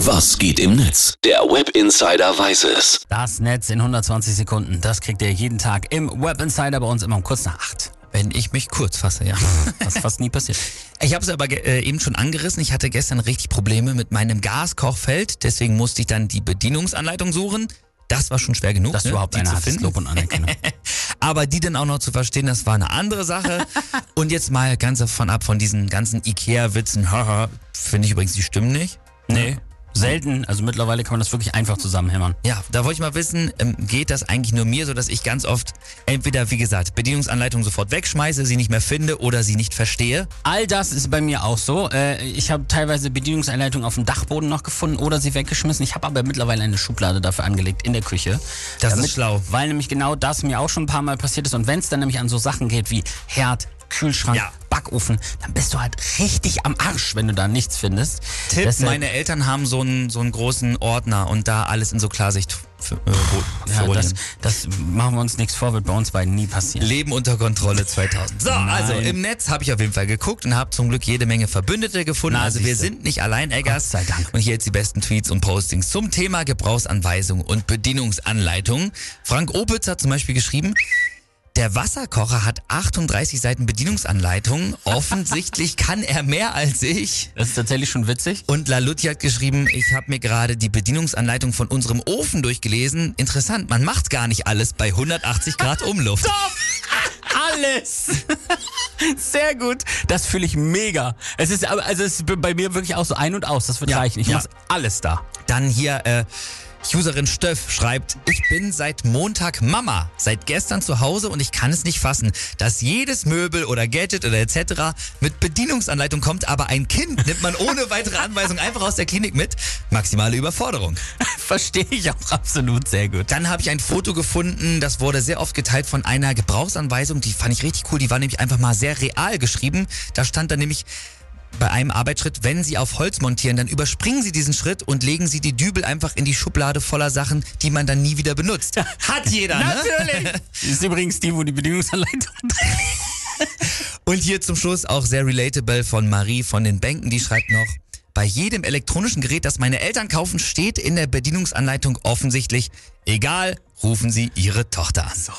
Was geht im Netz? Der Web Insider weiß es. Das Netz in 120 Sekunden, das kriegt ihr jeden Tag im Web Insider bei uns immer um kurz nach acht. Wenn ich mich kurz fasse, ja. Was fast nie passiert. Ich habe es aber äh, eben schon angerissen. Ich hatte gestern richtig Probleme mit meinem Gaskochfeld. Deswegen musste ich dann die Bedienungsanleitung suchen. Das war schon schwer genug, Dass ne, du überhaupt die eine zu finden. Lob und Anerkennung. Aber die dann auch noch zu verstehen, das war eine andere Sache. und jetzt mal ganz davon ab von diesen ganzen Ikea-Witzen. Haha, finde ich übrigens, die stimmen nicht. nee, selten. Also mittlerweile kann man das wirklich einfach zusammenhämmern. Ja, da wollte ich mal wissen, ähm, geht das eigentlich nur mir so, dass ich ganz oft entweder, wie gesagt, Bedienungsanleitung sofort wegschmeiße, sie nicht mehr finde oder sie nicht verstehe? All das ist bei mir auch so. Äh, Ich habe teilweise Bedienungsanleitungen auf dem Dachboden noch gefunden oder sie weggeschmissen. Ich habe aber mittlerweile eine Schublade dafür angelegt in der Küche. Das ist schlau. Weil nämlich genau das mir auch schon ein paar Mal passiert ist. Und wenn es dann nämlich an so Sachen geht wie Herd, Kühlschrank, Ja. Backofen, dann bist du halt richtig am Arsch, wenn du da nichts findest. Tipp, Deshalb- meine Eltern haben so einen, so einen großen Ordner und da alles in so Klarsicht für, äh, ja, das, das machen wir uns nichts vor, wird bei uns beiden nie passieren. Leben unter Kontrolle 2000. So, also Nein. im Netz habe ich auf jeden Fall geguckt und habe zum Glück jede Menge Verbündete gefunden. Na, also wir sind nicht allein, Eggers. Gott sei Dank. Und hier jetzt die besten Tweets und Postings zum Thema Gebrauchsanweisung und Bedienungsanleitung. Frank Opitz hat zum Beispiel geschrieben, der Wasserkocher hat 38 Seiten Bedienungsanleitung. Offensichtlich kann er mehr als ich. Das ist tatsächlich schon witzig. Und Lalutti hat geschrieben, ich habe mir gerade die Bedienungsanleitung von unserem Ofen durchgelesen. Interessant, man macht gar nicht alles bei 180 Grad Umluft. Alles! Sehr gut. Das fühle ich mega. Es ist also es ist bei mir wirklich auch so ein und aus. Das wird Ja, reichen. Ich ja. lasse alles da. Dann hier, äh, Userin Stöff schreibt, ich bin seit Montag Mama, seit gestern zu Hause und ich kann es nicht fassen, dass jedes Möbel oder Gadget oder etc. mit Bedienungsanleitung kommt, aber ein Kind nimmt man ohne weitere Anweisung einfach aus der Klinik mit. Maximale Überforderung. Verstehe ich auch absolut sehr gut. Dann habe ich ein Foto gefunden, das wurde sehr oft geteilt von einer Gebrauchsanweisung, die fand ich richtig cool, die war nämlich einfach mal sehr real geschrieben. Da stand dann nämlich bei einem Arbeitsschritt, wenn Sie auf Holz montieren, dann überspringen Sie diesen Schritt und legen Sie die Dübel einfach in die Schublade voller Sachen, die man dann nie wieder benutzt. Hat jeder, ne? Natürlich. Das ist übrigens die, wo die Bedienungsanleitung drin Und hier zum Schluss auch sehr relatable von Marie von den Bänken, die schreibt noch, bei jedem elektronischen Gerät, das meine Eltern kaufen, steht in der Bedienungsanleitung offensichtlich, egal, rufen Sie Ihre Tochter an. So.